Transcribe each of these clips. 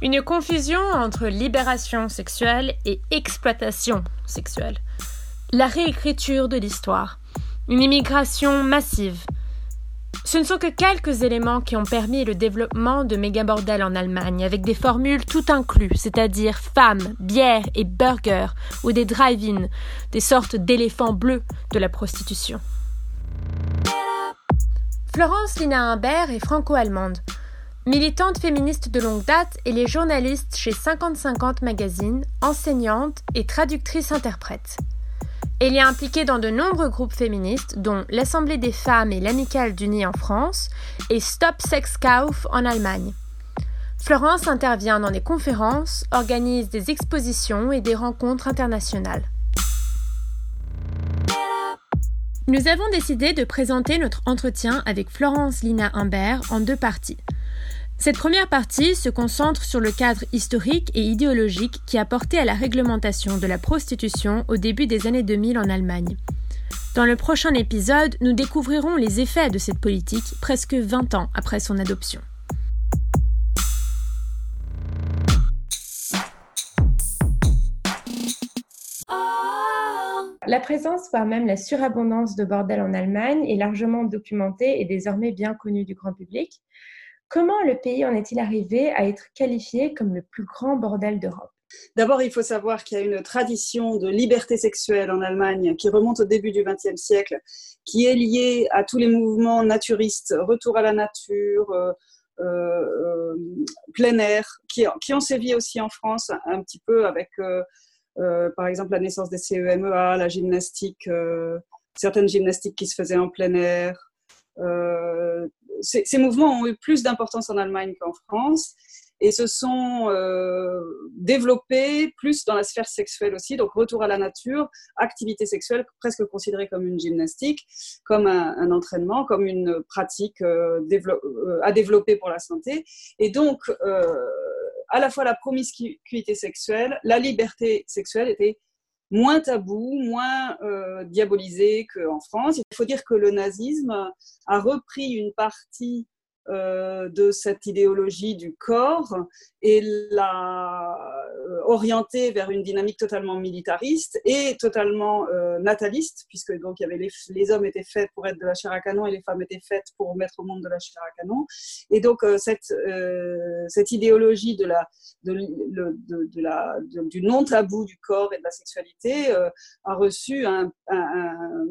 Une confusion entre libération sexuelle et exploitation sexuelle. La réécriture de l'histoire. Une immigration massive. Ce ne sont que quelques éléments qui ont permis le développement de méga bordels en Allemagne, avec des formules tout inclus, c'est-à-dire femmes, bière et burgers, ou des drive-in, des sortes d'éléphants bleus de la prostitution. Florence Lina Humbert est franco-allemande. Militante féministe de longue date, elle est journaliste chez 50-50 Magazine, enseignante et traductrice-interprète. Elle est impliquée dans de nombreux groupes féministes, dont l'Assemblée des femmes et l'Amicale d'Unis en France et Stop Sex Kauf en Allemagne. Florence intervient dans des conférences, organise des expositions et des rencontres internationales. Nous avons décidé de présenter notre entretien avec Florence Lina Humbert en deux parties. Cette première partie se concentre sur le cadre historique et idéologique qui a porté à la réglementation de la prostitution au début des années 2000 en Allemagne. Dans le prochain épisode, nous découvrirons les effets de cette politique presque 20 ans après son adoption. La présence, voire même la surabondance de bordels en Allemagne est largement documentée et désormais bien connue du grand public. Comment le pays en est-il arrivé à être qualifié comme le plus grand bordel d'Europe? D'abord, il faut savoir qu'il y a une tradition de liberté sexuelle en Allemagne qui remonte au début du XXe siècle, qui est liée à tous les mouvements naturistes, retour à la nature, euh, euh, plein air, qui, ont sévi aussi en France un petit peu avec, euh, par exemple, la naissance des CEMEA, la gymnastique, certaines gymnastiques qui se faisaient en plein air, ces, mouvements ont eu plus d'importance en Allemagne qu'en France et se sont euh, développés plus dans la sphère sexuelle aussi, donc retour à la nature, activité sexuelle presque considérée comme une gymnastique, comme un, entraînement, comme une pratique euh, à développer pour la santé. Et donc, à la fois la promiscuité sexuelle, la liberté sexuelle était moins tabou, moins euh, diabolisé qu'en France. Il faut dire que le nazisme a repris une partie euh, de cette idéologie du corps et l'a orienté vers une dynamique totalement militariste et totalement euh, nataliste, puisque donc il y avait les, les, hommes étaient faits pour être de la chair à canon et les femmes étaient faites pour mettre au monde de la chair à canon. Et donc cette, cette idéologie de la, de, de, la, du non tabou du corps et de la sexualité a reçu un, un,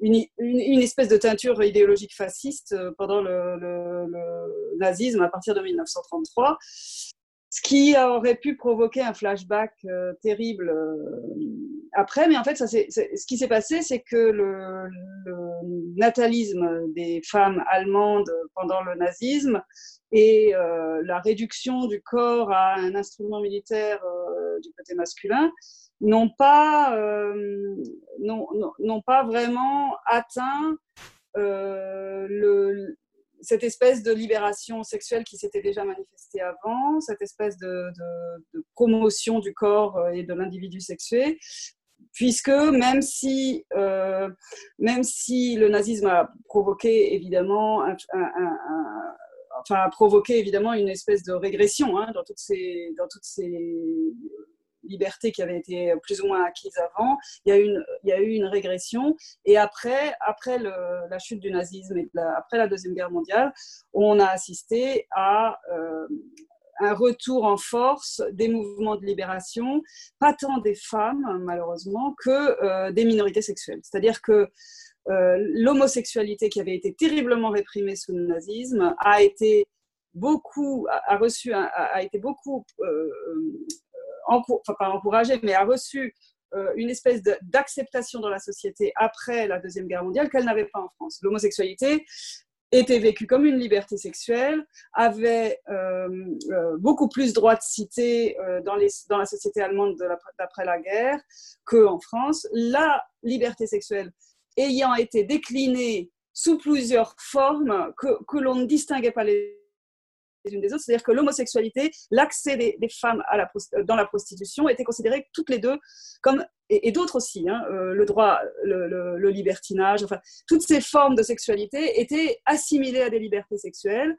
une, une, espèce de teinture idéologique fasciste pendant le nazisme à partir de 1933, ce qui aurait pu provoquer un flashback euh, terrible euh, après. Mais en fait, ce qui s'est passé, c'est que le, natalisme des femmes allemandes pendant le nazisme et euh, la réduction du corps à un instrument militaire du côté masculin n'ont pas, n'ont pas vraiment atteint le, cette espèce de libération sexuelle qui s'était déjà manifestée avant, cette espèce de, promotion du corps euh, et de l'individu sexué, puisque même si, euh, même si le nazisme a provoqué évidemment enfin, a évidemment une espèce de régression hein, dans, toutes ces, dans toutes ces liberté qui avait été plus ou moins acquise avant. Il y a eu une, régression. Et après, après la chute du nazisme et après la Deuxième Guerre mondiale, on a assisté à euh, un retour en force des mouvements de libération, pas tant des femmes, malheureusement, que euh, des minorités sexuelles. C'est-à-dire que euh, l'homosexualité qui avait été terriblement réprimée sous le nazisme a été beaucoup a, reçu a, été beaucoup enfin pas encouragé, mais a reçu euh, une espèce d'acceptation dans la société après la Deuxième Guerre mondiale qu'elle n'avait pas en France. L'homosexualité était vécue comme une liberté sexuelle, avait euh, euh, beaucoup plus droit de cité dans, la société allemande d'après la guerre qu'en France. La liberté sexuelle ayant été déclinée sous plusieurs formes que, que l'on ne distinguait pas les c'est-à-dire que l'homosexualité, l'accès des, femmes à la, dans la prostitution étaient considérés toutes les deux comme, et, d'autres aussi, hein, euh, le droit, le, libertinage, enfin, toutes ces formes de sexualité étaient assimilées à des libertés sexuelles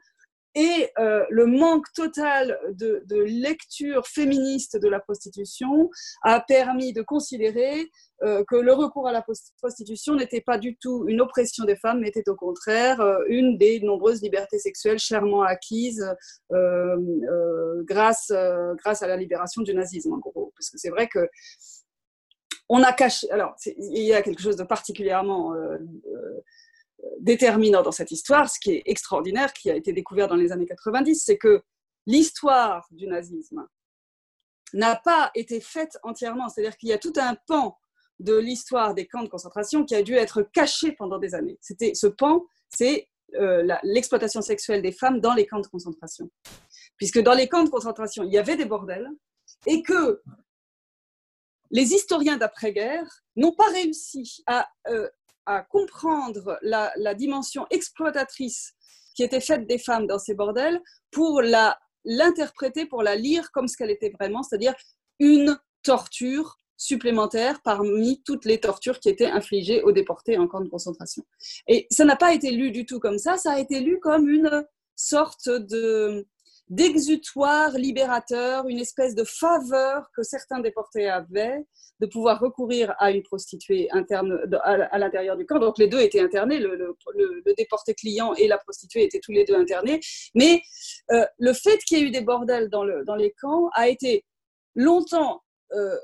et euh, le manque total de, lecture féministe de la prostitution a permis de considérer euh, que le recours à la prostitution n'était pas du tout une oppression des femmes, mais était au contraire euh, une des nombreuses libertés sexuelles chèrement acquises grâce, grâce à la libération du nazisme, en gros. Parce que c'est vrai que on a caché. Alors, il y a quelque chose de particulièrement déterminant dans cette histoire, ce qui est extraordinaire, qui a été découvert dans les années 90, c'est que l'histoire du nazisme n'a pas été faite entièrement. C'est-à-dire qu'il y a tout un pan de l'histoire des camps de concentration qui a dû être caché pendant des années. C'était ce pan, c'est euh, l'exploitation sexuelle des femmes dans les camps de concentration. Puisque dans les camps de concentration, il y avait des bordels et que les historiens d'après-guerre n'ont pas réussi à euh, à comprendre la, dimension exploitatrice qui était faite des femmes dans ces bordels pour l'interpréter, pour la lire comme ce qu'elle était vraiment, c'est-à-dire une torture supplémentaire parmi toutes les tortures qui étaient infligées aux déportés en camp de concentration. Et ça n'a pas été lu du tout comme ça, ça a été lu comme une sorte de, d'exutoire libérateur, une espèce de faveur que certains déportés avaient de pouvoir recourir à une prostituée interne à l'intérieur du camp. Donc les deux étaient internés, le, déporté client et la prostituée étaient tous les deux internés. Mais euh, le fait qu'il y ait eu des bordels dans, les camps a été longtemps, euh,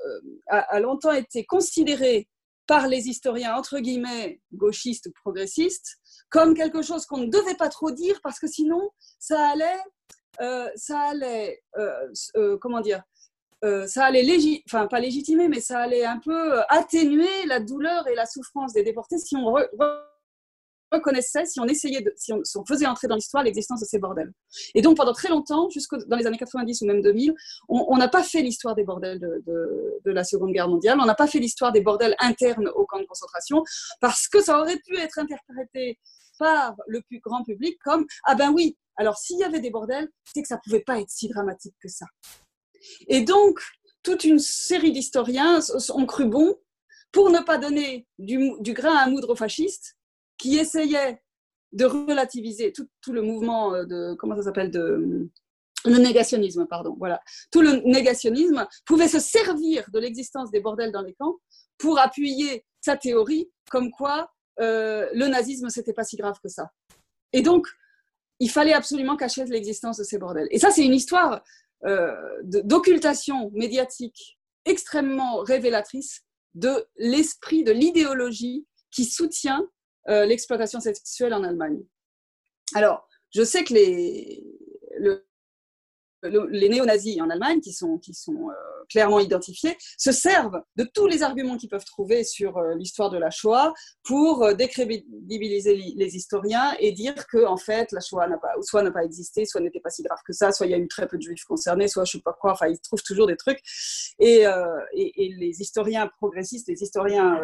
a, longtemps été considéré par les historiens entre guillemets gauchistes ou progressistes comme quelque chose qu'on ne devait pas trop dire parce que sinon ça allait euh, ça allait, euh, euh, comment dire, ça allait enfin pas légitimer, mais ça allait un peu atténuer la douleur et la souffrance des déportés si on reconnaissait, si on essayait, si, on, faisait entrer dans l'histoire l'existence de ces bordels. Et donc pendant très longtemps, jusque dans les années 90 ou même 2000, on n'a pas fait l'histoire des bordels de, de, la Seconde Guerre mondiale, on n'a pas fait l'histoire des bordels internes aux camps de concentration, parce que ça aurait pu être interprété le plus grand public comme ah ben oui, alors s'il y avait des bordels, c'est que ça pouvait pas être si dramatique que ça. Et donc toute une série d'historiens ont cru bon pour ne pas donner du, grain à moudre aux fascistes qui essayaient de relativiser tout, le mouvement euh, de comment ça s'appelle de le négationnisme, pardon, voilà. Tout le négationnisme pouvait se servir de l'existence des bordels dans les camps pour appuyer sa théorie comme quoi euh, le nazisme, c'était pas si grave que ça. Et donc, il fallait absolument cacher l'existence de ces bordels. Et ça, c'est une histoire euh, d'occultation médiatique extrêmement révélatrice de l'esprit, de l'idéologie qui soutient euh, l'exploitation sexuelle en Allemagne. Alors, je sais que les, le, les néo-nazis en Allemagne, qui sont, euh, clairement identifiés, se servent de tous les arguments qu'ils peuvent trouver sur euh, l'histoire de la Shoah pour euh, décrédibiliser les historiens et dire que en fait la Shoah n'a pas, soit n'a pas existé, soit n'était pas si grave que ça, soit il y a eu très peu de juifs concernés, soit je sais pas quoi. Enfin, ils trouvent toujours des trucs. Et, les historiens progressistes, les historiens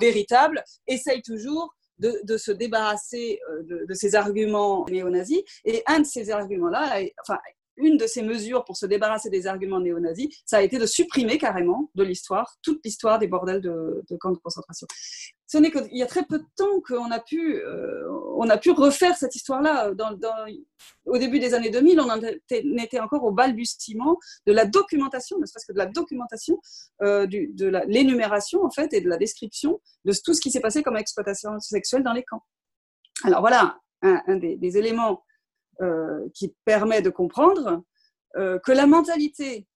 véritables, essayent toujours de, se débarrasser de, ces arguments néo-nazis. Et un de ces arguments-là, enfin, une de ces mesures pour se débarrasser des arguments néo-nazis, ça a été de supprimer carrément de l'histoire toute l'histoire des bordels de, camps de concentration. Ce n'est qu'il y a très peu de temps qu'on a pu, euh, on a pu refaire cette histoire-là. au début des années 2000, on en était, encore au balbutiement de la documentation, ne serait-ce que de la documentation, euh, de l'énumération en fait et de la description de tout ce qui s'est passé comme exploitation sexuelle dans les camps. Alors voilà, un, des éléments qui permet de comprendre euh, que la mentalité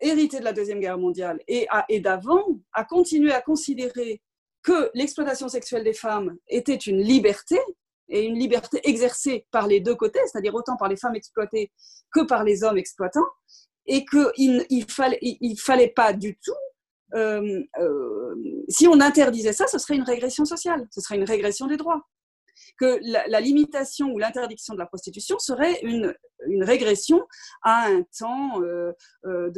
héritée de la Deuxième Guerre mondiale et, d'avant a continué à considérer que l'exploitation sexuelle des femmes était une liberté et une liberté exercée par les deux côtés, c'est-à-dire autant par les femmes exploitées que par les hommes exploitants, et qu'il ne fallait, il fallait pas du tout euh, si on interdisait ça, ce serait une régression sociale, ce serait une régression des droits que la, limitation ou l'interdiction de la prostitution serait une, régression à un temps euh, euh,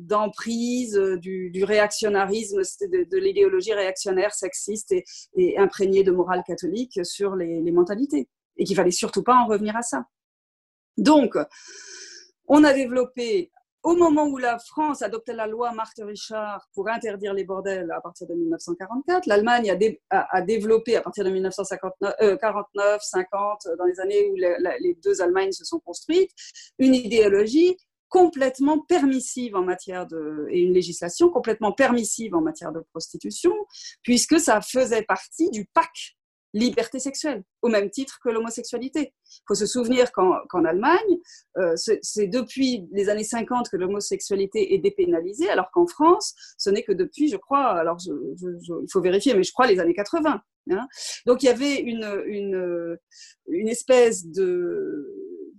d'emprise euh, du, du, réactionnarisme, de, l'idéologie réactionnaire, sexiste et, et, imprégnée de morale catholique sur les, les mentalités. Et qu'il fallait surtout pas en revenir à ça. Donc, on a développé au moment où la France adoptait la loi Marthe Richard pour interdire les bordels à partir de 1944, l'Allemagne a, développé à partir de 1949, 50, dans les années où les deux Allemagnes se sont construites, une idéologie complètement permissive en matière de et une législation complètement permissive en matière de prostitution puisque ça faisait partie du PAC liberté sexuelle, au même titre que l'homosexualité. Il faut se souvenir qu'en Allemagne, euh, c'est depuis les années 50 que l'homosexualité est dépénalisée, alors qu'en France, ce n'est que depuis, je crois, alors il faut vérifier, mais je crois les années 80. Hein. Donc il y avait une, espèce de,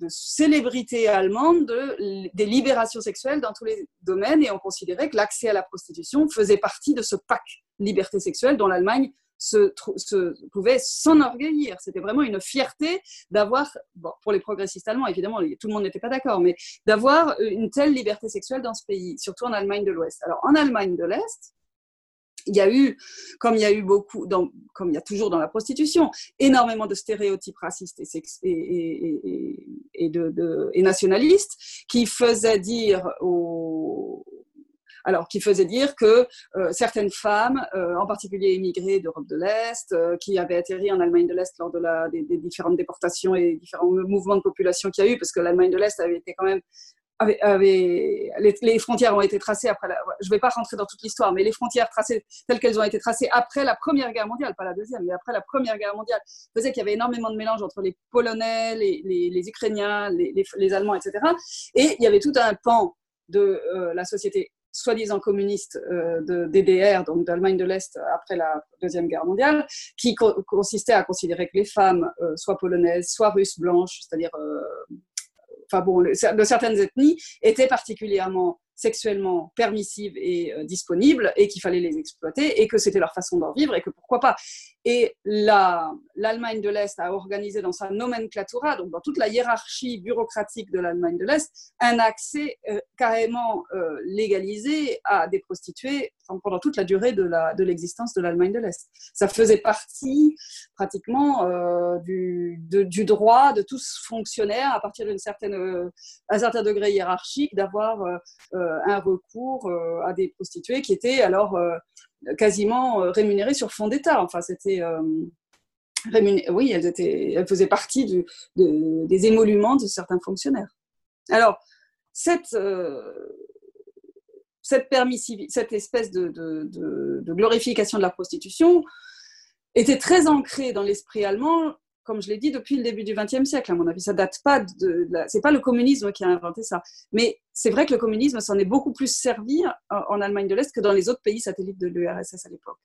célébrité allemande de, des libérations sexuelles dans tous les domaines et on considérait que l'accès à la prostitution faisait partie de ce pack liberté sexuelle dont l'Allemagne se, pouvait s'enorgueillir. C'était vraiment une fierté d'avoir, bon, pour les progressistes allemands, évidemment, tout le monde n'était pas d'accord, mais d'avoir une telle liberté sexuelle dans ce pays, surtout en Allemagne de l'Ouest. Alors, en Allemagne de l'Est, il y a eu, comme il y a eu beaucoup, comme il y a toujours dans la prostitution, énormément de stéréotypes racistes et, de, et nationalistes qui faisaient dire aux, alors qui faisait dire que euh, certaines femmes, euh, en particulier immigrées d'Europe de l'Est, euh, qui avaient atterri en Allemagne de l'Est lors de la, des, différentes déportations et différents mouvements de population qu'il y a eu, parce que l'Allemagne de l'Est avait été quand même avait, les, frontières ont été tracées après je ne vais pas rentrer dans toute l'histoire, mais les frontières tracées telles qu'elles ont été tracées après la Première Guerre mondiale, pas la deuxième, mais après la Première Guerre mondiale, faisait qu'il y avait énormément de mélange entre les Polonais, les, Ukrainiens, les, Allemands, etc. Et il y avait tout un pan de la société soi-disant communiste euh, de DDR, donc d'Allemagne de l'Est après la Deuxième Guerre mondiale, qui consistait à considérer que les femmes, euh, soit polonaises, soit russes blanches, c'est-à-dire, euh, enfin bon, de certaines ethnies, étaient particulièrement sexuellement permissives et disponibles et qu'il fallait les exploiter et que c'était leur façon d'en vivre et que pourquoi pas. Et l'Allemagne de l'Est a organisé dans sa nomenclatura, donc dans toute la hiérarchie bureaucratique de l'Allemagne de l'Est, un accès euh, carrément euh, légalisé à des prostituées pendant toute la durée de l'existence de l'Allemagne de l'Est. Ça faisait partie pratiquement euh, du, du, droit de tous fonctionnaires à partir d'un un certain degré hiérarchique d'avoir un recours à des prostituées qui étaient alors quasiment euh, rémunérées sur fond d'État. Enfin, c'était euh, oui, elles, étaient, elles faisaient partie des émoluments de certains fonctionnaires. Alors, cette, euh, cette, cette espèce de, glorification de la prostitution était très ancrée dans l'esprit allemand comme je l'ai dit, depuis le début du XXe siècle, à mon avis. Ça date pas de, c'est pas le communisme qui a inventé ça. Mais c'est vrai que le communisme s'en est beaucoup plus servi en, Allemagne de l'Est que dans les autres pays satellites de l'URSS à l'époque.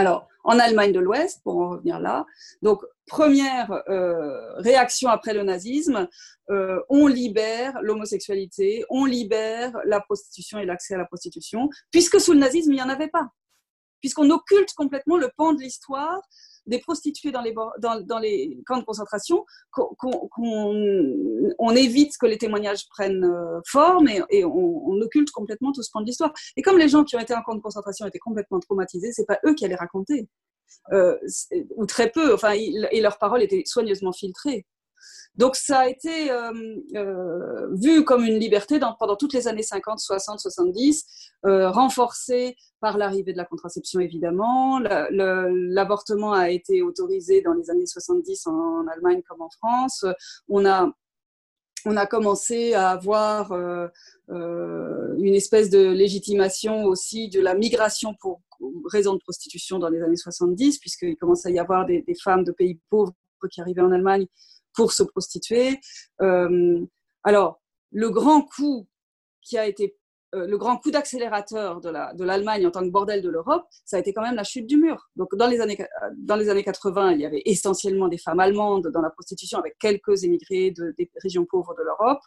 Alors, en Allemagne de l'Ouest, pour en revenir là, donc première euh, réaction après le nazisme, euh, on libère l'homosexualité, on libère la prostitution et l'accès à la prostitution, puisque sous le nazisme, il n'y en avait pas. Puisqu'on occulte complètement le pan de l'histoire des prostituées dans les, camps de concentration, qu'on on évite que les témoignages prennent euh, forme et, on, occulte complètement tout ce point de l'histoire. Et comme les gens qui ont été en camp de concentration étaient complètement traumatisés, c'est pas eux qui allaient raconter. Euh, ou très peu, enfin, et leurs paroles étaient soigneusement filtrées. Donc ça a été euh, euh, vu comme une liberté pendant toutes les années 50, 60, 70, euh, renforcée par l'arrivée de la contraception évidemment. L'avortement a été autorisé dans les années 70 en, Allemagne comme en France. On a on a commencé à avoir une espèce de légitimation aussi de la migration pour raison de prostitution dans les années 70, puisqu'il commençait à y avoir des, femmes de pays pauvres qui arrivaient en Allemagne pour se prostituer. Euh, alors, le grand coup qui a été euh, le grand coup d'accélérateur de l'Allemagne en tant que bordel de l'Europe, ça a été quand même la chute du mur. Donc dans les, années, dans les années 80, il y avait essentiellement des femmes allemandes dans la prostitution avec quelques émigrés de, des régions pauvres de l'Europe.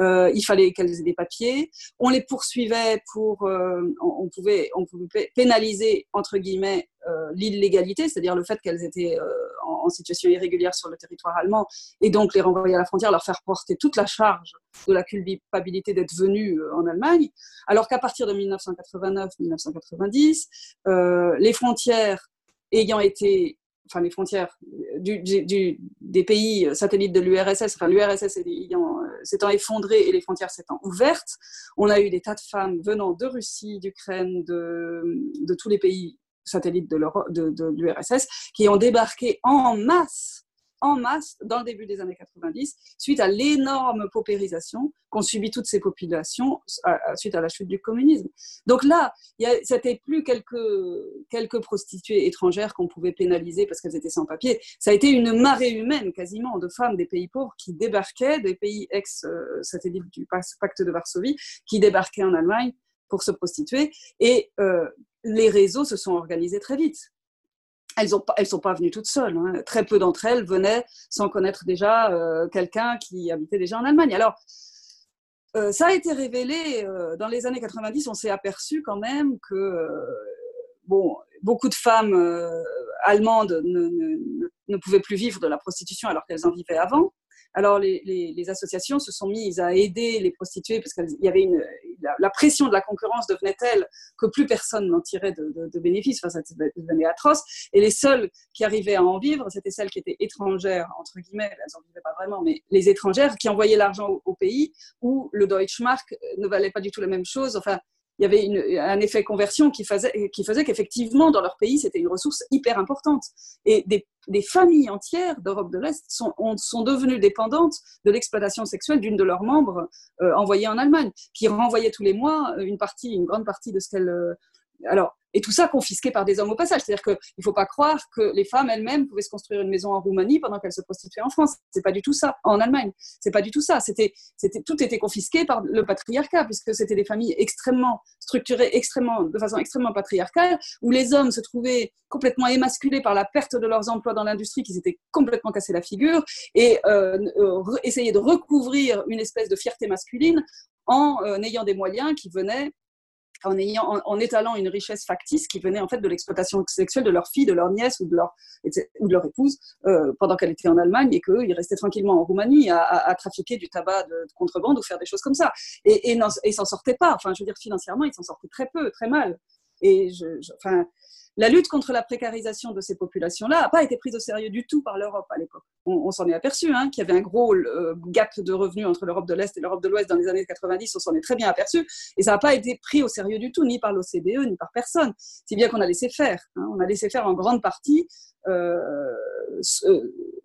Euh, il fallait qu'elles aient des papiers. On les poursuivait pour... on, pouvait, on pouvait pénaliser, entre guillemets, l'illégalité, c'est-à-dire le fait qu'elles étaient en, situation irrégulière sur le territoire allemand, et donc les renvoyer à la frontière, leur faire porter toute la charge de la culpabilité d'être venus euh, en Allemagne, alors qu'à partir de 1989-1990, euh, les frontières ayant été enfin les frontières du, des pays satellites de l'URSS, enfin l'URSS s'étant effondrée et les frontières s'étant ouvertes, on a eu des tas de femmes venant de Russie, d'Ukraine, de, de, tous les pays satellites de l'URSS qui ont débarqué en masse en masse dans le début des années 90, suite à l'énorme paupérisation qu'ont subi toutes ces populations suite à la chute du communisme. Donc là, c'était plus quelques, quelques prostituées étrangères qu'on pouvait pénaliser parce qu'elles étaient sans papier. Ça a été une marée humaine quasiment de femmes des pays pauvres qui débarquaient, des pays ex-satellites du pacte de Varsovie, qui débarquaient en Allemagne pour se prostituer. Et euh, les réseaux se sont organisés très vite elles ne sont pas venues toutes seules. Hein. Très peu d'entre elles venaient sans connaître déjà euh, quelqu'un qui habitait déjà en Allemagne. Alors, euh, ça a été révélé euh, dans les années 90. On s'est aperçu quand même que bon, beaucoup de femmes allemandes ne, pouvaient plus vivre de la prostitution alors qu'elles en vivaient avant. Alors les, associations se sont mises à aider les prostituées parce qu'il y avait une, la, pression de la concurrence devenait telle que plus personne n'en tirait de, bénéfices. Enfin, ça devenait atroce. Et les seules qui arrivaient à en vivre, c'était celles qui étaient étrangères, entre guillemets, elles n'en vivaient pas vraiment, mais les étrangères qui envoyaient l'argent au, pays où le Deutschmark ne valait pas du tout la même chose. Enfin, il y avait un effet conversion qui faisait, qu'effectivement, dans leur pays, c'était une ressource hyper importante. Et des, familles entières d'Europe de l'Est sont, sont devenues dépendantes de l'exploitation sexuelle d'une de leurs membres euh, envoyée en Allemagne, qui renvoyait tous les mois une partie, une grande partie de ce qu'elle... Euh, alors, et tout ça confisqué par des hommes au passage. C'est-à-dire qu'il ne faut pas croire que les femmes elles-mêmes pouvaient se construire une maison en Roumanie pendant qu'elles se prostituaient en France. C'est pas du tout ça. En Allemagne, c'est pas du tout ça. C'était, tout était confisqué par le patriarcat, puisque c'était des familles extrêmement structurées, extrêmement, de façon extrêmement patriarcale, où les hommes se trouvaient complètement émasculés par la perte de leurs emplois dans l'industrie, qu'ils étaient complètement cassés la figure, et euh, euh essayer de recouvrir une espèce de fierté masculine en euh, ayant des moyens qui venaient en, étalant une richesse factice qui venait en fait de l'exploitation sexuelle de leur fille, de leur nièce ou de leur, ou de leur épouse euh, pendant qu'elle était en Allemagne et qu'ils restaient tranquillement en Roumanie à, trafiquer du tabac de, contrebande ou faire des choses comme ça. Et, et s'en sortaient pas. Enfin, je veux dire, financièrement, ils s'en sortaient très peu, très mal. Et je, la lutte contre la précarisation de ces populations-là n'a pas été prise au sérieux du tout par l'Europe à l'époque. On, s'en est aperçu hein, qu'il y avait un gros euh, gap de revenus entre l'Europe de l'Est et l'Europe de l'Ouest dans les années 90, on s'en est très bien aperçu, et ça n'a pas été pris au sérieux du tout, ni par l'OCDE, ni par personne. Si bien qu'on a laissé faire. Hein. on a laissé faire en grande partie, euh,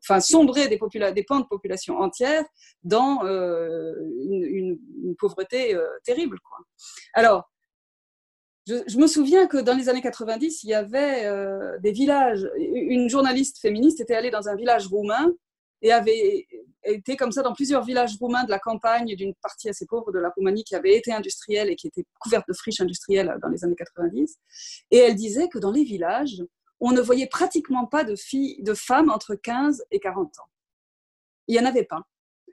enfin, sombrer des, des pans de population entières dans euh, une, pauvreté terrible. Alors, je, me souviens que dans les années 90, il y avait euh, des villages. Une journaliste féministe était allée dans un village roumain et avait été comme ça dans plusieurs villages roumains de la campagne d'une partie assez pauvre de la Roumanie qui avait été industrielle et qui était couverte de friches industrielles dans les années 90. Et elle disait que dans les villages, on ne voyait pratiquement pas de de femmes entre 15 et 40 ans. Il n'y en avait pas.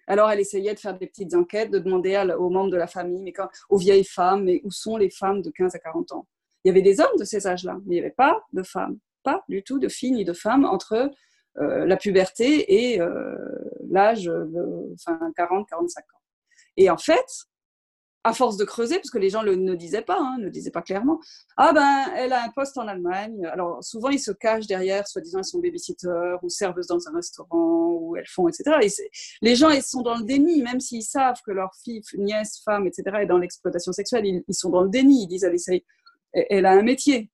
Alors, elle essayait de faire des petites enquêtes, de demander aux membres de la famille, mais quand, aux vieilles femmes, mais où sont les femmes de 15 à 40 ans? Il y avait des hommes de ces âges-là, mais il n'y avait pas de femmes, pas du tout de filles ni de femmes entre euh, la puberté et euh, l'âge enfin, 40-45 ans. Et en fait, à force de creuser, parce que les gens le, ne disaient pas, hein, ne disaient pas clairement, ah ben, elle a un poste en Allemagne. Alors, souvent, ils se cachent derrière, soi-disant, elles sont babysitter ou serveuses dans un restaurant, ou elles font, etc. Et les gens, ils sont dans le déni, même s'ils savent que leur fille, nièce, femme, etc., est dans l'exploitation sexuelle, ils, sont dans le déni. Ils disent, elle, essaye, elle a un métier.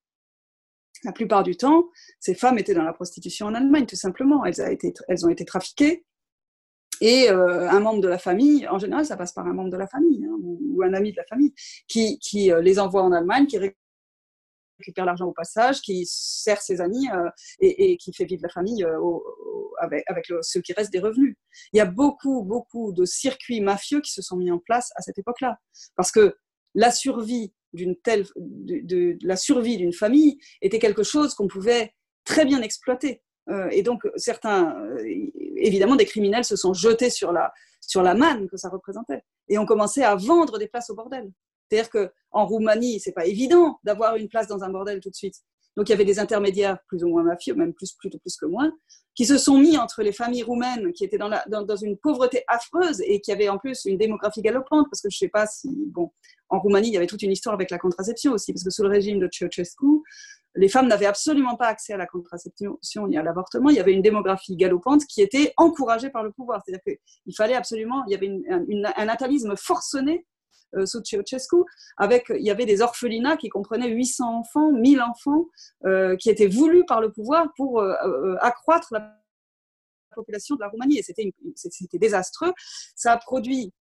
La plupart du temps, ces femmes étaient dans la prostitution en Allemagne, tout simplement. Elles ont été trafiquées et euh, un membre de la famille, en général, ça passe par un membre de la famille hein, ou, un ami de la famille, qui, qui euh, les envoie en Allemagne, qui récupère l'argent au passage, qui sert ses amis euh, et, qui fait vivre la famille avec, avec ce qui reste des revenus. Il y a beaucoup, beaucoup de circuits mafieux qui se sont mis en place à cette époque-là. Parce que la survie d'une telle, de la survie d'une famille était quelque chose qu'on pouvait très bien exploiter. Et donc, certains, évidemment, des criminels se sont jetés sur la, sur la manne que ça représentait et ont commencé à vendre des places au bordel. C'est-à-dire qu'en Roumanie, c'est pas évident d'avoir une place dans un bordel tout de suite. Donc, il y avait des intermédiaires plus ou moins mafieux, même plus, plutôt plus que moins, qui se sont mis entre les familles roumaines qui étaient dans, la, dans, une pauvreté affreuse et qui avaient en plus une démographie galopante, parce que je sais pas si, bon, en Roumanie, il y avait toute une histoire avec la contraception aussi, parce que sous le régime de Ceausescu, les femmes n'avaient absolument pas accès à la contraception ni à l'avortement. Il y avait une démographie galopante qui était encouragée par le pouvoir. C'est-à-dire qu'il fallait absolument, il y avait un natalisme forcené euh, sous Ceausescu, avec, il y avait des orphelinats qui comprenaient 800 enfants, 1000 enfants, euh, qui étaient voulus par le pouvoir pour euh, accroître la population de la Roumanie. Et c'était désastreux. Ça a produit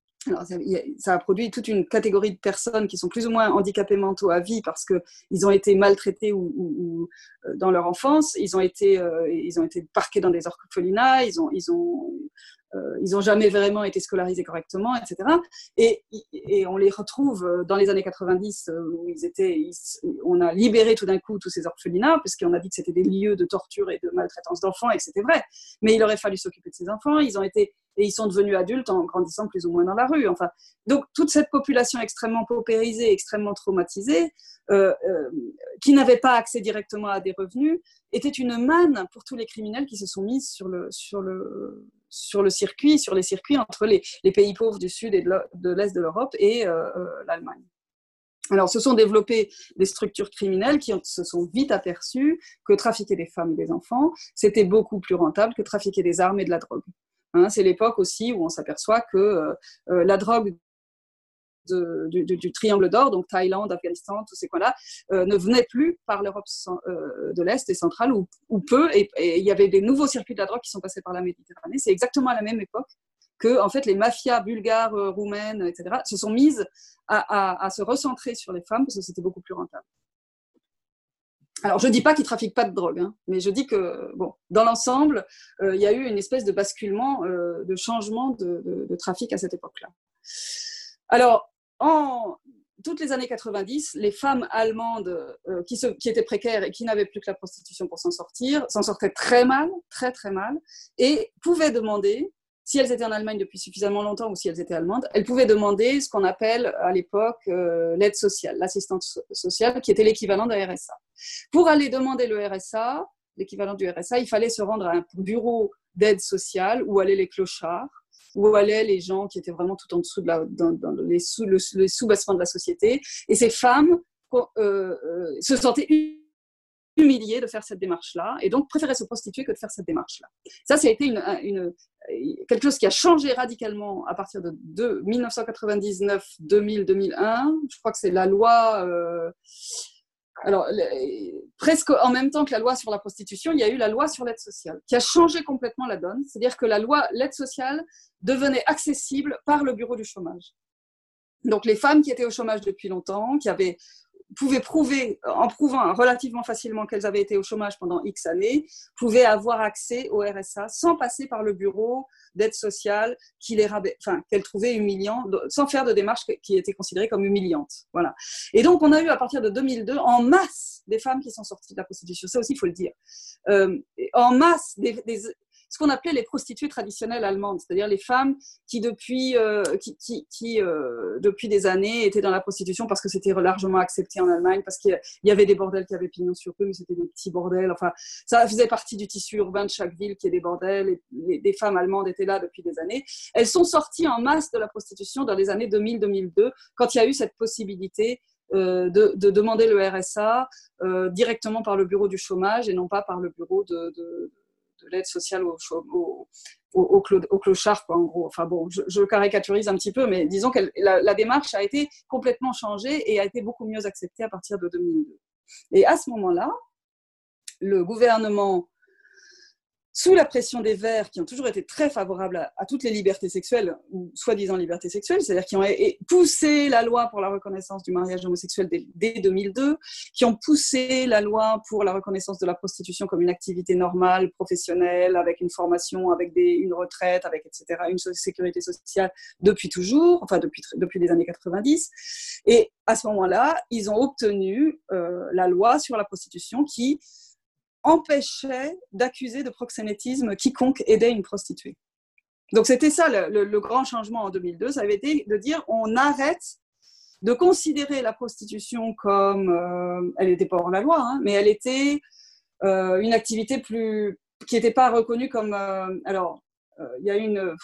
ça a produit toute une catégorie de personnes qui sont plus ou moins handicapées mentaux à vie parce qu'ils ont été maltraités ou, dans leur enfance, ils ont été, ils ont été parqués dans des orphelinats, ils ont, ils ont, euh, ils n'ont jamais vraiment été scolarisés correctement, etc. Et, et, on les retrouve euh, dans les années 90 euh, où ils étaient, on a libéré tout d'un coup tous ces orphelinats puisqu'on a dit que c'était des lieux de torture et de maltraitance d'enfants et que c'était vrai. Mais il aurait fallu s'occuper de ces enfants. Ils ont été et ils sont devenus adultes en grandissant plus ou moins dans la rue. Enfin, donc toute cette population extrêmement paupérisée, extrêmement traumatisée, euh, euh, qui n'avait pas accès directement à des revenus, était une manne pour tous les criminels qui se sont mis sur le, sur le, sur le circuit, sur les circuits entre les, pays pauvres du sud et de l'est de l'Europe et euh, l'Allemagne. Alors, se sont développées des structures criminelles qui se sont vite aperçues que trafiquer des femmes et des enfants, c'était beaucoup plus rentable que trafiquer des armes et de la drogue. Hein, c'est l'époque aussi où on s'aperçoit que euh, euh, la drogue du, triangle d'or, donc Thaïlande, Afghanistan, tous ces coins-là, euh, ne venait plus par l'Europe de l'Est et centrale, ou, peu, et, il y avait des nouveaux circuits de la drogue qui sont passés par la Méditerranée. C'est exactement à la même époque que en fait, les mafias bulgares, roumaines, etc., se sont mises à se recentrer sur les femmes parce que c'était beaucoup plus rentable. Alors, je ne dis pas qu'ils ne trafiquent pas de drogue, hein, mais je dis que, bon, dans l'ensemble, euh, il y a eu une espèce de basculement, euh, de changement de, trafic à cette époque-là. Alors, en toutes les années 90, les femmes allemandes euh, qui, étaient précaires et qui n'avaient plus que la prostitution pour s'en sortir, s'en sortaient très mal, très très mal, et pouvaient demander si elles étaient en Allemagne depuis suffisamment longtemps ou si elles étaient allemandes, elles pouvaient demander ce qu'on appelle à l'époque euh, l'aide sociale, l'assistance sociale, qui était l'équivalent de RSA. Pour aller demander le RSA, l'équivalent du RSA, il fallait se rendre à un bureau d'aide sociale où allaient les clochards, où allaient les gens qui étaient vraiment tout en dessous de la, dans, les sous, le, sous-bassement de la société. Et ces femmes euh, euh, se sentaient humilié de faire cette démarche-là et donc préférer se prostituer que de faire cette démarche-là. Ça, ça a été une, une, quelque chose qui a changé radicalement à partir de, de 1999, 2000, 2001. Je crois que c'est la loi. Euh, alors, presque en même temps que la loi sur la prostitution, il y a eu la loi sur l'aide sociale, qui a changé complètement la donne. C'est-à-dire que la loi, l'aide sociale, devenait accessible par le bureau du chômage. Donc, les femmes qui étaient au chômage depuis longtemps, qui avaient pouvaient prouver, en prouvant relativement facilement qu'elles avaient été au chômage pendant X années, pouvaient avoir accès au RSA sans passer par le bureau d'aide sociale enfin, qu'elles trouvaient humiliant, sans faire de démarche qui était considérée comme humiliante. Voilà. Et donc, on a eu à partir de 2002 en masse des femmes qui sont sorties de la prostitution. Ça aussi, il faut le dire. Euh, en masse des, ce qu'on appelait les prostituées traditionnelles allemandes, c'est-à-dire les femmes qui depuis, euh, qui, euh, depuis des années étaient dans la prostitution parce que c'était largement accepté en Allemagne, parce qu'il y avait des bordels qui avaient pignon sur rue, mais c'était des petits bordels. Enfin, ça faisait partie du tissu urbain de chaque ville qui est des bordels. Et les, femmes allemandes étaient là depuis des années. Elles sont sorties en masse de la prostitution dans les années 2000-2002, quand il y a eu cette possibilité euh, de, de, demander le RSA directement par le bureau du chômage et non pas par le bureau de, de, de l'aide sociale au, clochard, en gros. Enfin bon, je, caricaturise un petit peu, mais disons que la, démarche a été complètement changée et a été beaucoup mieux acceptée à partir de 2002. Et à ce moment-là, le gouvernement sous la pression des Verts, qui ont toujours été très favorables à, toutes les libertés sexuelles, ou soi-disant libertés sexuelles, c'est-à-dire qui ont poussé la loi pour la reconnaissance du mariage homosexuel dès, 2002, qui ont poussé la loi pour la reconnaissance de la prostitution comme une activité normale, professionnelle, avec une formation, avec une retraite, avec etc., une sécurité sociale depuis toujours, enfin depuis, depuis les années 90. Et à ce moment-là, ils ont obtenu euh, la loi sur la prostitution qui empêchait d'accuser de proxénétisme quiconque aidait une prostituée. Donc c'était ça le, grand changement en 2002, ça avait été de dire on arrête de considérer la prostitution comme, euh, elle n'était pas hors la loi, hein, mais elle était euh, une activité plus qui n'était pas reconnue comme, euh, alors il y a une,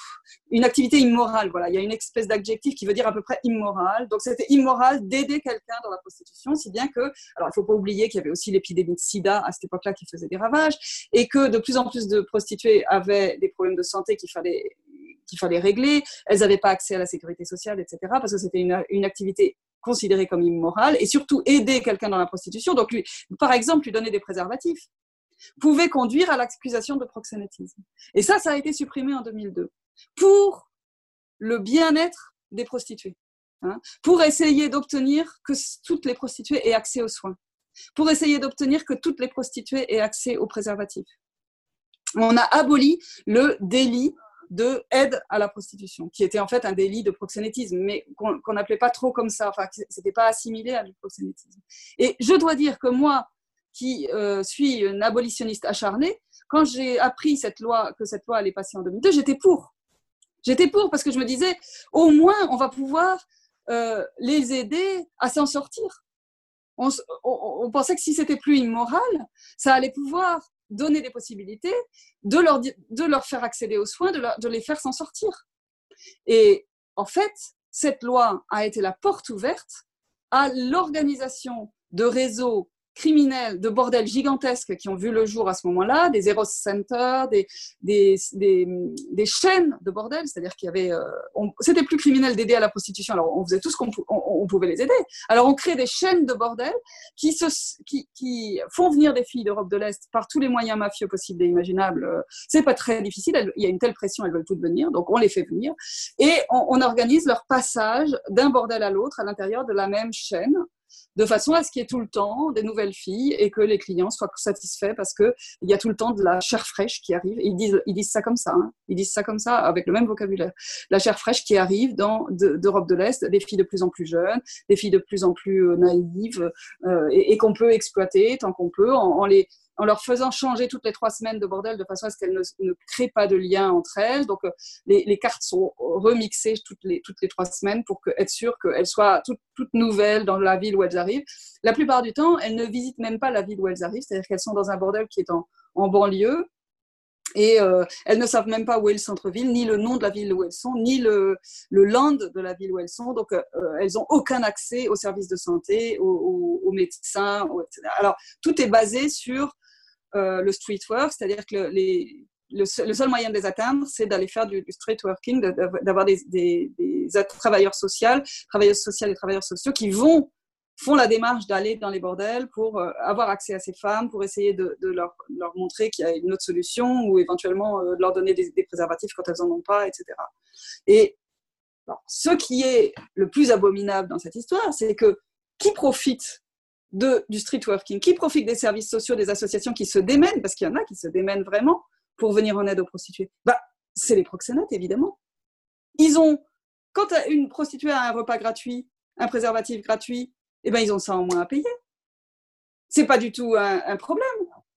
une activité immorale. Voilà, il y a une espèce d'adjectif qui veut dire à peu près immoral. Donc c'était immoral d'aider quelqu'un dans la prostitution, si bien que, alors il faut pas oublier qu'il y avait aussi l'épidémie de SIDA à cette époque-là qui faisait des ravages, et que de plus en plus de prostituées avaient des problèmes de santé qu'il fallait qu'il fallait régler. Elles n'avaient pas accès à la sécurité sociale, etc. Parce que c'était une, une activité considérée comme immorale, et surtout aider quelqu'un dans la prostitution. Donc, lui, par exemple, lui donner des préservatifs pouvait conduire à l'accusation de proxénétisme. Et ça, ça a été supprimé en 2002 pour le bien-être des prostituées, hein, pour essayer d'obtenir que toutes les prostituées aient accès aux soins, pour essayer d'obtenir que toutes les prostituées aient accès aux préservatifs. On a aboli le délit de aide à la prostitution, qui était en fait un délit de proxénétisme, mais qu'on n'appelait pas trop comme ça, enfin, c'était pas assimilé à du proxénétisme. Et je dois dire que moi, qui euh, suis une abolitionniste acharnée, quand j'ai appris cette loi, que cette loi allait passer en 2002, j'étais pour. J'étais pour parce que je me disais, au moins, on va pouvoir euh, les aider à s'en sortir. On, pensait que si c'était plus immoral, ça allait pouvoir donner des possibilités de leur, de leur faire accéder aux soins, de, de les faire s'en sortir. Et en fait, cette loi a été la porte ouverte à l'organisation de réseaux criminels de bordels gigantesques qui ont vu le jour à ce moment-là, des Eros Center, des, des, des, chaînes de bordels, c'est-à-dire qu'il y avait. Euh, c'était plus criminel d'aider à la prostitution, alors on faisait tout ce qu'on on, pouvait les aider. Alors on crée des chaînes de bordels qui, se, qui, qui font venir des filles d'Europe de l'Est par tous les moyens mafieux possibles et imaginables. C'est pas très difficile, il y a une telle pression, elles veulent toutes venir, donc on les fait venir. Et on, on organise leur passage d'un bordel à l'autre à l'intérieur de la même chaîne de façon à ce qu'il y ait tout le temps des nouvelles filles et que les clients soient satisfaits parce qu'il y a tout le temps de la chair fraîche qui arrive. ils disent, ils disent ça comme ça, hein. ils disent ça comme ça avec le même vocabulaire. La chair fraîche qui arrive d'Europe de, l'Est, des filles de plus en plus jeunes, des filles de plus en plus euh, naïves euh, et, qu'on peut exploiter tant qu'on peut en les en leur faisant changer toutes les trois semaines de bordel de façon à ce qu'elles ne, créent pas de lien entre elles. Donc, euh, les, cartes sont remixées toutes les, toutes les trois semaines pour être sûr qu'elles soient toutes, toutes, nouvelles dans la ville où elles arrivent. La plupart du temps, elles ne visitent même pas la ville où elles arrivent, c'est-à-dire qu'elles sont dans un bordel qui est en, banlieue. Et euh, elles ne savent même pas où est le centre-ville, ni le nom de la ville où elles sont, ni le, le land de la ville où elles sont. Donc, euh, elles n'ont aucun accès aux services de santé, aux médecins, etc. Alors, tout est basé sur euh, le street work, c'est-à-dire que le, seul, moyen de les atteindre, c'est d'aller faire du, street working, d'avoir des, travailleurs sociaux, travailleuses sociales et travailleurs sociaux qui vont font la démarche d'aller dans les bordels pour euh, avoir accès à ces femmes, pour essayer de, leur, montrer qu'il y a une autre solution ou éventuellement euh, de leur donner des, préservatifs quand elles n'en ont pas, etc. Et ce qui est le plus abominable dans cette histoire, c'est que qui profite du street working, qui profite des services sociaux, des associations qui se démènent, parce qu'il y en a qui se démènent vraiment pour venir en aide aux prostituées bah, C'est les proxénètes, évidemment. Ils ont, quand une prostituée a un repas gratuit, un préservatif gratuit, eh ben, ils ont ça en moins à payer. C'est pas du tout un, problème.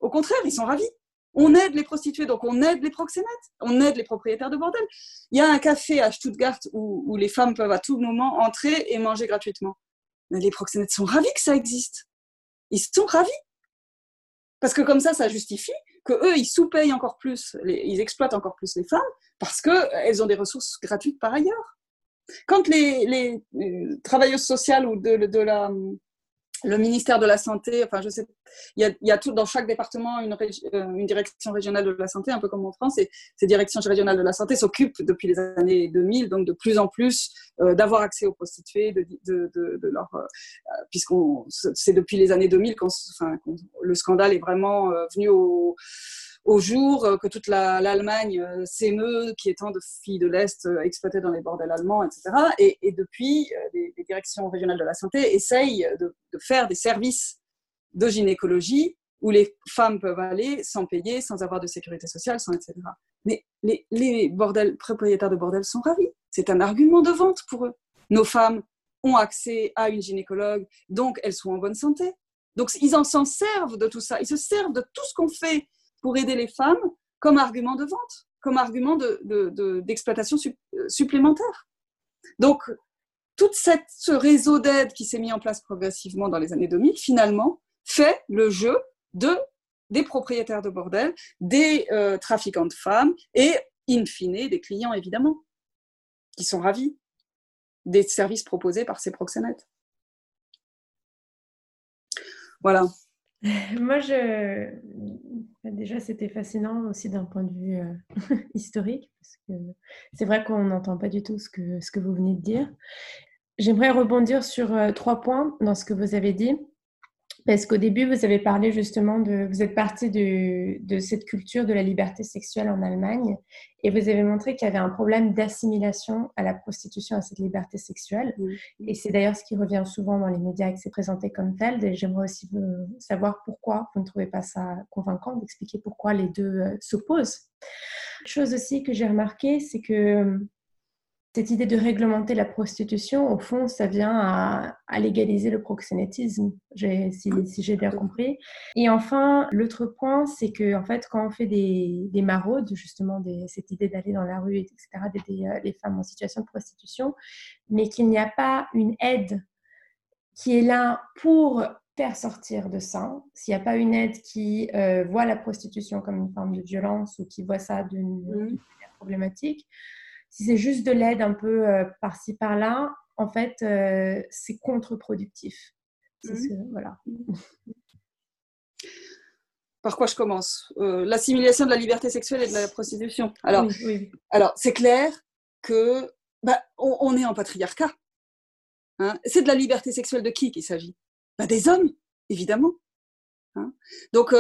Au contraire, ils sont ravis. On aide les prostituées, donc on aide les proxénètes, on aide les propriétaires de bordel. Il y a un café à Stuttgart où les femmes peuvent à tout moment entrer et manger gratuitement les proxénètes sont ravis que ça existe. Ils sont ravis. Parce que comme ça, ça justifie que eux, ils sous-payent encore plus, ils exploitent encore plus les femmes parce qu'elles ont des ressources gratuites par ailleurs. Quand les, euh, travailleuses sociales ou de, de la le ministère de la Santé, enfin, je sais, il y a, il y a tout, dans chaque département une, euh, une, direction régionale de la santé, un peu comme en France, et ces directions régionales de la santé s'occupent depuis les années 2000, donc de plus en plus euh, d'avoir accès aux prostituées, de, de, de, leur, euh, puisqu'on, c'est depuis les années 2000 qu'on, enfin, le scandale est vraiment venu au, au jour euh, que toute l'Allemagne euh, s'émeut, qui est tant de filles de l'Est euh, exploitées dans les bordels allemands, etc. Et, depuis, les, directions régionales de la santé essayent de, faire des services de gynécologie où les femmes peuvent aller sans payer, sans avoir de sécurité sociale, sans etc. Mais les, les bordels, propriétaires de bordels sont ravis. C'est un argument de vente pour eux. Nos femmes ont accès à une gynécologue, donc elles sont en bonne santé. Donc ils en s'en servent de tout ça. Ils se servent de tout ce qu'on fait pour aider les femmes comme argument de vente, comme argument d'exploitation de, euh, supplémentaire. Donc, tout cette, ce réseau d'aide qui s'est mis en place progressivement dans les années 2000, finalement, fait le jeu de, des propriétaires de bordel, des euh, trafiquants de femmes, et in fine, des clients évidemment, qui sont ravis des services proposés par ces proxénètes. Voilà. Moi, je... déjà, c'était fascinant aussi d'un point de vue euh, historique, parce que c'est vrai qu'on n'entend pas du tout ce que, ce que vous venez de dire. J'aimerais rebondir sur euh, trois points dans ce que vous avez dit. Parce qu'au début, vous avez parlé justement de, vous êtes parti de, de, cette culture de la liberté sexuelle en Allemagne et vous avez montré qu'il y avait un problème d'assimilation à la prostitution, à cette liberté sexuelle. Et c'est d'ailleurs ce qui revient souvent dans les médias et que c'est présenté comme tel. Et j'aimerais aussi savoir pourquoi vous ne trouvez pas ça convaincant, d'expliquer pourquoi les deux euh, s'opposent. Chose aussi que j'ai remarqué, c'est que cette idée de réglementer la prostitution, au fond, ça vient à, légaliser le proxénétisme, si, j'ai bien compris. Et enfin, l'autre point, c'est que en fait, quand on fait des, maraudes, justement, cette idée d'aller dans la rue, etc., d'aider euh, les femmes en situation de prostitution, mais qu'il n'y a pas une aide qui est là pour faire sortir de ça, s'il n'y a pas une aide qui euh, voit la prostitution comme une forme de violence ou qui voit ça d'une manière problématique, si c'est juste de l'aide un peu euh, par-ci, par-là, en fait, euh, c'est contre-productif. Mmh. voilà. Par quoi je commence? Euh, L'assimilation de la liberté sexuelle et de la prostitution. Alors, alors c'est clair que bah, on, est en patriarcat. Hein. c'est de la liberté sexuelle de qui qu'il s'agit? Bah, Des hommes, évidemment. Hein. Donc,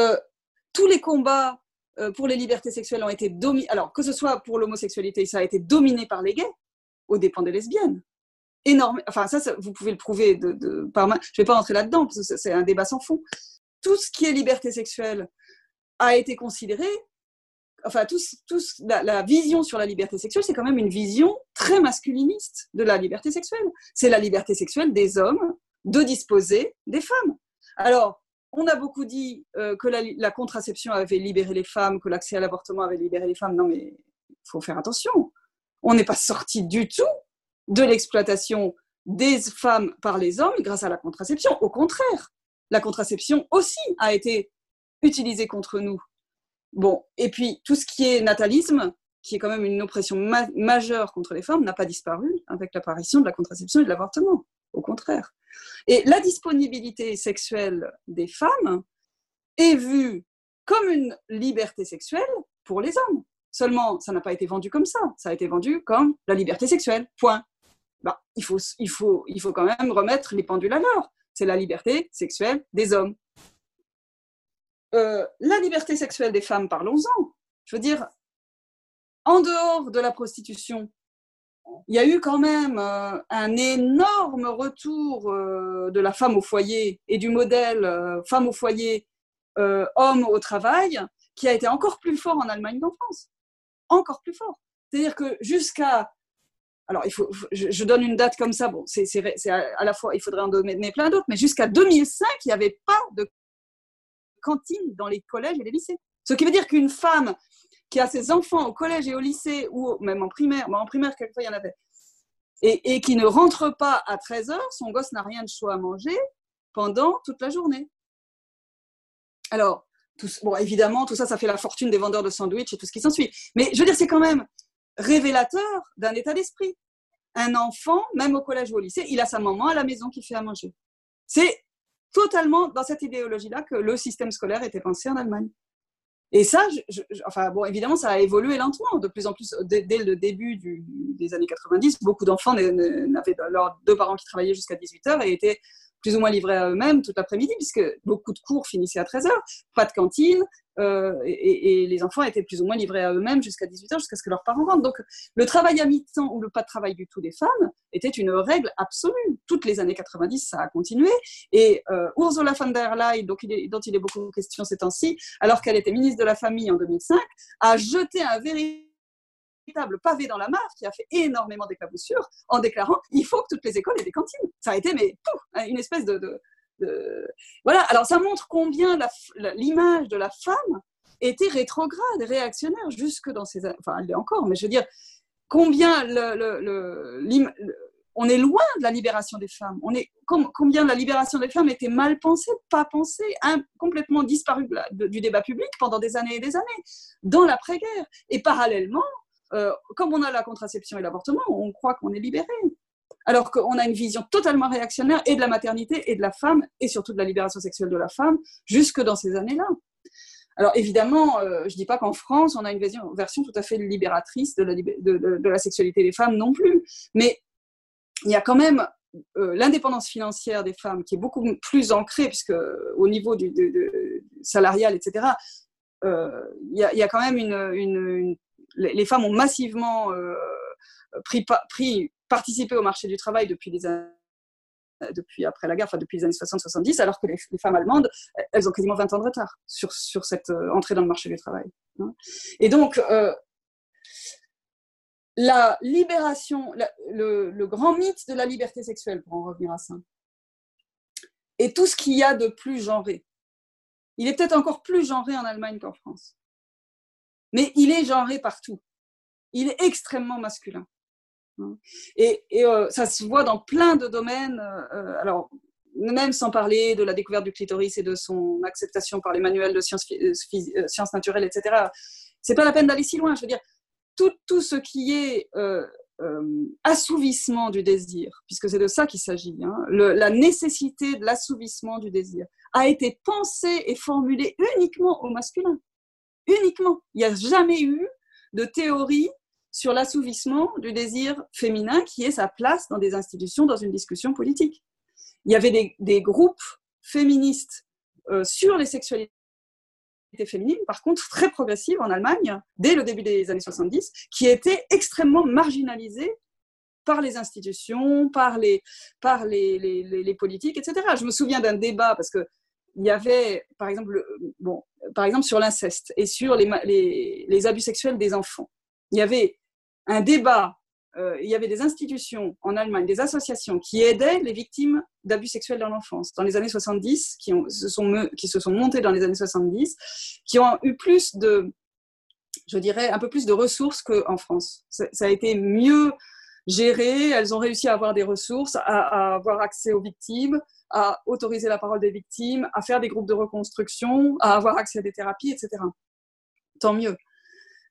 tous les combats euh, pour les libertés sexuelles ont été dominées. Alors, que ce soit pour l'homosexualité, ça a été dominé par les gays, aux dépens des lesbiennes. Énorme. Enfin, ça, vous pouvez le prouver de, par main. Je ne vais pas rentrer là-dedans, parce que c'est un débat sans fond. Tout ce qui est liberté sexuelle a été considéré. Enfin, tout, la, la, vision sur la liberté sexuelle, c'est quand même une vision très masculiniste de la liberté sexuelle. C'est la liberté sexuelle des hommes de disposer des femmes. Alors, on a beaucoup dit euh, que la, contraception avait libéré les femmes, que l'accès à l'avortement avait libéré les femmes. Non, mais il faut faire attention. On n'est pas sorti du tout de l'exploitation des femmes par les hommes grâce à la contraception. Au contraire, la contraception aussi a été utilisée contre nous. Bon, et puis tout ce qui est natalisme, qui est quand même une oppression majeure contre les femmes, n'a pas disparu avec l'apparition de la contraception et de l'avortement. Au contraire. Et la disponibilité sexuelle des femmes est vue comme une liberté sexuelle pour les hommes. Seulement, ça n'a pas été vendu comme ça. Ça a été vendu comme la liberté sexuelle. Point. Bah, il, faut, il, faut, il faut quand même remettre les pendules à l'heure. C'est la liberté sexuelle des hommes. Euh, la liberté sexuelle des femmes, parlons-en. Je veux dire, en dehors de la prostitution, il y a eu quand même euh, un énorme retour euh, de la femme au foyer et du modèle euh, femme au foyer, homme au travail, qui a été encore plus fort en Allemagne qu'en France. Encore plus fort. C'est-à-dire que jusqu'à. Alors, il faut, je, donne une date comme ça, bon, c'est à, la fois, il faudrait en donner plein d'autres, mais jusqu'à 2005, il n'y avait pas de cantine dans les collèges et les lycées. Ce qui veut dire qu'une femme qui a ses enfants au collège et au lycée, ou même en primaire, en primaire, quelquefois, il y en avait, et, qui ne rentre pas à 13 heures, son gosse n'a rien de chaud à manger pendant toute la journée. Alors, bon, évidemment, tout ça, ça fait la fortune des vendeurs de sandwichs et tout ce qui s'ensuit. Mais je veux dire, c'est quand même révélateur d'un état d'esprit. Un enfant, même au collège ou au lycée, il a sa maman à la maison qui fait à manger. C'est totalement dans cette idéologie-là que le système scolaire était pensé en Allemagne. Et ça, enfin bon, évidemment, ça a évolué lentement. De plus en plus, dès, le début des années 90, beaucoup d'enfants n'avaient leurs deux parents qui travaillaient jusqu'à 18 heures et étaient plus ou moins livrés à eux-mêmes toute l'après-midi, puisque beaucoup de cours finissaient à 13 heures, pas de cantine, euh, et, les enfants étaient plus ou moins livrés à eux-mêmes jusqu'à 18 heures, jusqu'à ce que leurs parents rentrent. Donc, le travail à mi-temps ou le pas de travail du tout des femmes était une règle absolue. Toutes les années 90, ça a continué. Et euh, Ursula von der Leyen, dont il, est, dont il est beaucoup question ces temps-ci, alors qu'elle était ministre de la Famille en 2005, a jeté un véritable pavé dans la mare qui a fait énormément d'éclaboussures en déclarant il faut que toutes les écoles aient des cantines. Ça a été mais une espèce de voilà, alors ça montre combien l'image de la femme était rétrograde, réactionnaire, jusque dans ces... Enfin, elle l'est encore, mais je veux dire, combien le, on est loin de la libération des femmes. On est, combien la libération des femmes était mal pensée, pas pensée, complètement disparue du débat public pendant des années et des années, dans l'après-guerre. Et parallèlement, comme on a la contraception et l'avortement, on croit qu'on est libéré. Alors qu'on a une vision totalement réactionnaire et de la maternité et de la femme, et surtout de la libération sexuelle de la femme, jusque dans ces années-là. Alors évidemment, je ne dis pas qu'en France, on a une version, tout à fait libératrice de la, sexualité des femmes non plus, mais il y a quand même euh, l'indépendance financière des femmes qui est beaucoup plus ancrée, puisque au niveau du, salarial, etc., euh, il y, a quand même une, les femmes ont massivement euh, pris, participé au marché du travail depuis les années 60-70, alors que les, femmes allemandes, elles ont quasiment 20 ans de retard sur, cette entrée dans le marché du travail. Hein. Et donc, la libération, le, grand mythe de la liberté sexuelle, pour en revenir à ça, et tout ce qu'il y a de plus genré. Il est peut-être encore plus genré en Allemagne qu'en France. Mais il est genré partout. Il est extrêmement masculin. Et, euh, ça se voit dans plein de domaines. Euh, alors, même sans parler de la découverte du clitoris et de son acceptation par les manuels de sciences, euh, naturelles, etc. C'est pas la peine d'aller si loin. Je veux dire, tout, ce qui est euh, euh, assouvissement du désir, puisque c'est de ça qu'il s'agit, hein, la nécessité de l'assouvissement du désir, a été pensé et formulé uniquement au masculin. Uniquement. Il n'y a jamais eu de théorie sur l'assouvissement du désir féminin qui ait sa place dans des institutions, dans une discussion politique. Il y avait des, groupes féministes euh, sur les sexualités féminine, par contre, très progressive en Allemagne, dès le début des années 70, qui était extrêmement marginalisée par les institutions, par les, par les, les, politiques, etc. Je me souviens d'un débat, parce que il y avait, par exemple, bon, par exemple sur l'inceste et sur les, les, abus sexuels des enfants. Il y avait un débat euh, il y avait des institutions en Allemagne, des associations qui aidaient les victimes d'abus sexuels dans l'enfance dans les années 70, qui, se sont, qui se sont montées dans les années 70, qui ont eu plus de, je dirais, un peu plus de ressources qu'en France. Ça, a été mieux géré, elles ont réussi à avoir des ressources, à, avoir accès aux victimes, à autoriser la parole des victimes, à faire des groupes de reconstruction, à avoir accès à des thérapies, etc. Tant mieux.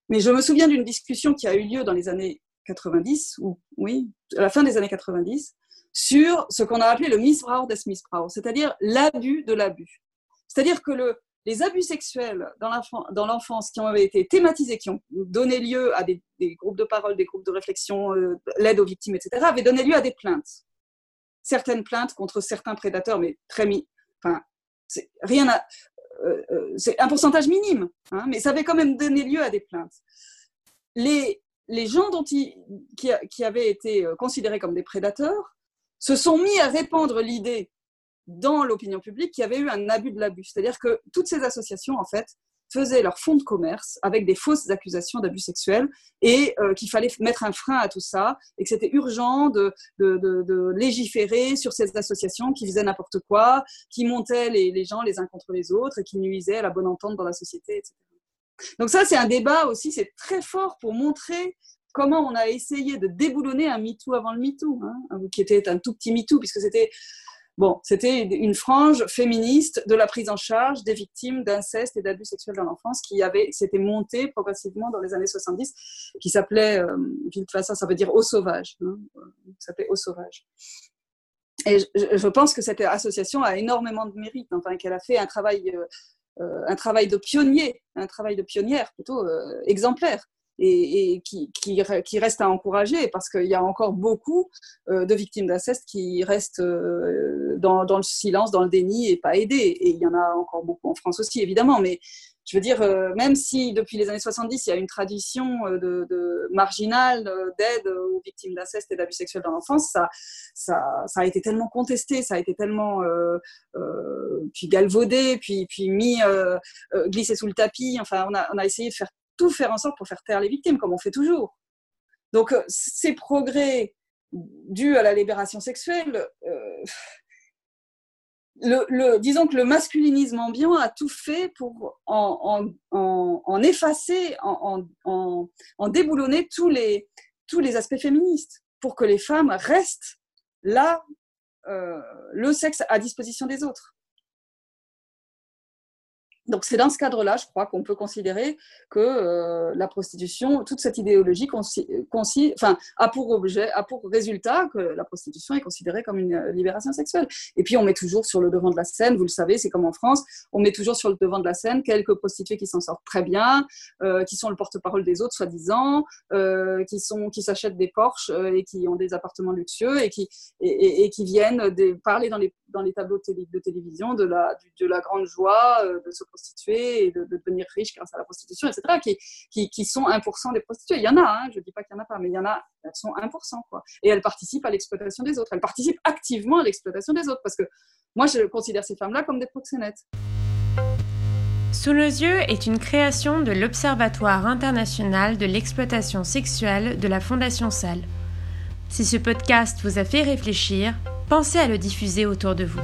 Mais je me souviens d'une discussion qui a eu lieu dans les années 90, ou oui, à la fin des années 90, sur ce qu'on a appelé le Missbrauch des Missbrauch, c'est-à-dire l'abus de l'abus. C'est-à-dire que le, les abus sexuels dans l'enfance qui ont été thématisés, qui ont donné lieu à des, groupes de parole, des groupes de réflexion, euh, l'aide aux victimes, etc., avaient donné lieu à des plaintes. Certaines plaintes contre certains prédateurs, mais très mis. Enfin, rien à. Euh, euh, c'est un pourcentage minime, hein, mais ça avait quand même donné lieu à des plaintes. Les, les gens dont qui, avaient été euh, considérés comme des prédateurs se sont mis à répandre l'idée dans l'opinion publique qu'il y avait eu un abus de l'abus. C'est-à-dire que toutes ces associations, en fait, faisaient leur fonds de commerce avec des fausses accusations d'abus sexuels et euh, qu'il fallait mettre un frein à tout ça et que c'était urgent de, légiférer sur ces associations qui faisaient n'importe quoi, qui montaient les, gens les uns contre les autres et qui nuisaient à la bonne entente dans la société, etc. Donc ça, c'est un débat aussi, c'est très fort pour montrer comment on a essayé de déboulonner un MeToo avant le MeToo, hein, qui était un tout petit MeToo, puisque c'était bon, c'était une frange féministe de la prise en charge des victimes d'inceste et d'abus sexuels dans l'enfance qui avait s'était montée progressivement dans les années 70, qui s'appelait, euh, ça, ça veut dire au sauvage, hein, s'appelait au sauvage. Et je, pense que cette association a énormément de mérite, enfin qu'elle a fait un travail euh, euh, un travail de pionnier, un travail de pionnière plutôt euh, exemplaire. Et, qui, reste à encourager parce qu'il y a encore beaucoup euh, de victimes d'inceste qui restent dans, dans, le silence, dans le déni et pas aidées. Et il y en a encore beaucoup en France aussi, évidemment. Mais je veux dire, euh, même si depuis les années 70, il y a une tradition euh, marginale euh, d'aide aux victimes d'inceste et d'abus sexuels dans l'enfance, ça, a été tellement contesté, ça a été tellement galvaudé, puis, puis mis, glissé sous le tapis. Enfin, on a, on a essayé de faire tout faire en sorte pour faire taire les victimes, comme on fait toujours. Donc, ces progrès dus à la libération sexuelle, le, disons que le masculinisme ambiant a tout fait pour en, effacer, en, déboulonner tous les, tous les aspects féministes, pour que les femmes restent là, euh, le sexe à disposition des autres. Donc c'est dans ce cadre-là, je crois, qu'on peut considérer que euh, la prostitution, toute cette idéologie enfin, a pour objet, a pour résultat que la prostitution est considérée comme une euh, libération sexuelle. Et puis on met toujours sur le devant de la scène, vous le savez, c'est comme en France, on met toujours sur le devant de la scène quelques prostituées qui s'en sortent très bien, euh, qui sont le porte-parole des autres, soi-disant, qui sont, qui s'achètent des Porsche et qui ont des appartements luxueux et qui et, qui viennent parler dans les dans les tableaux de, télévision de la de la grande joie de se et de, devenir riche grâce à la prostitution, etc., qui, qui, qui sont 1% des prostituées. Il y en a, hein, je ne dis pas qu'il n'y en a pas, mais il y en a, elles sont 1%. Quoi. Et elles participent à l'exploitation des autres. Elles participent activement à l'exploitation des autres, parce que moi, je considère ces femmes-là comme des proxénètes. Sous nos yeux est une création de l'Observatoire international de l'exploitation sexuelle de la Fondation Salle. Si ce podcast vous a fait réfléchir, pensez à le diffuser autour de vous.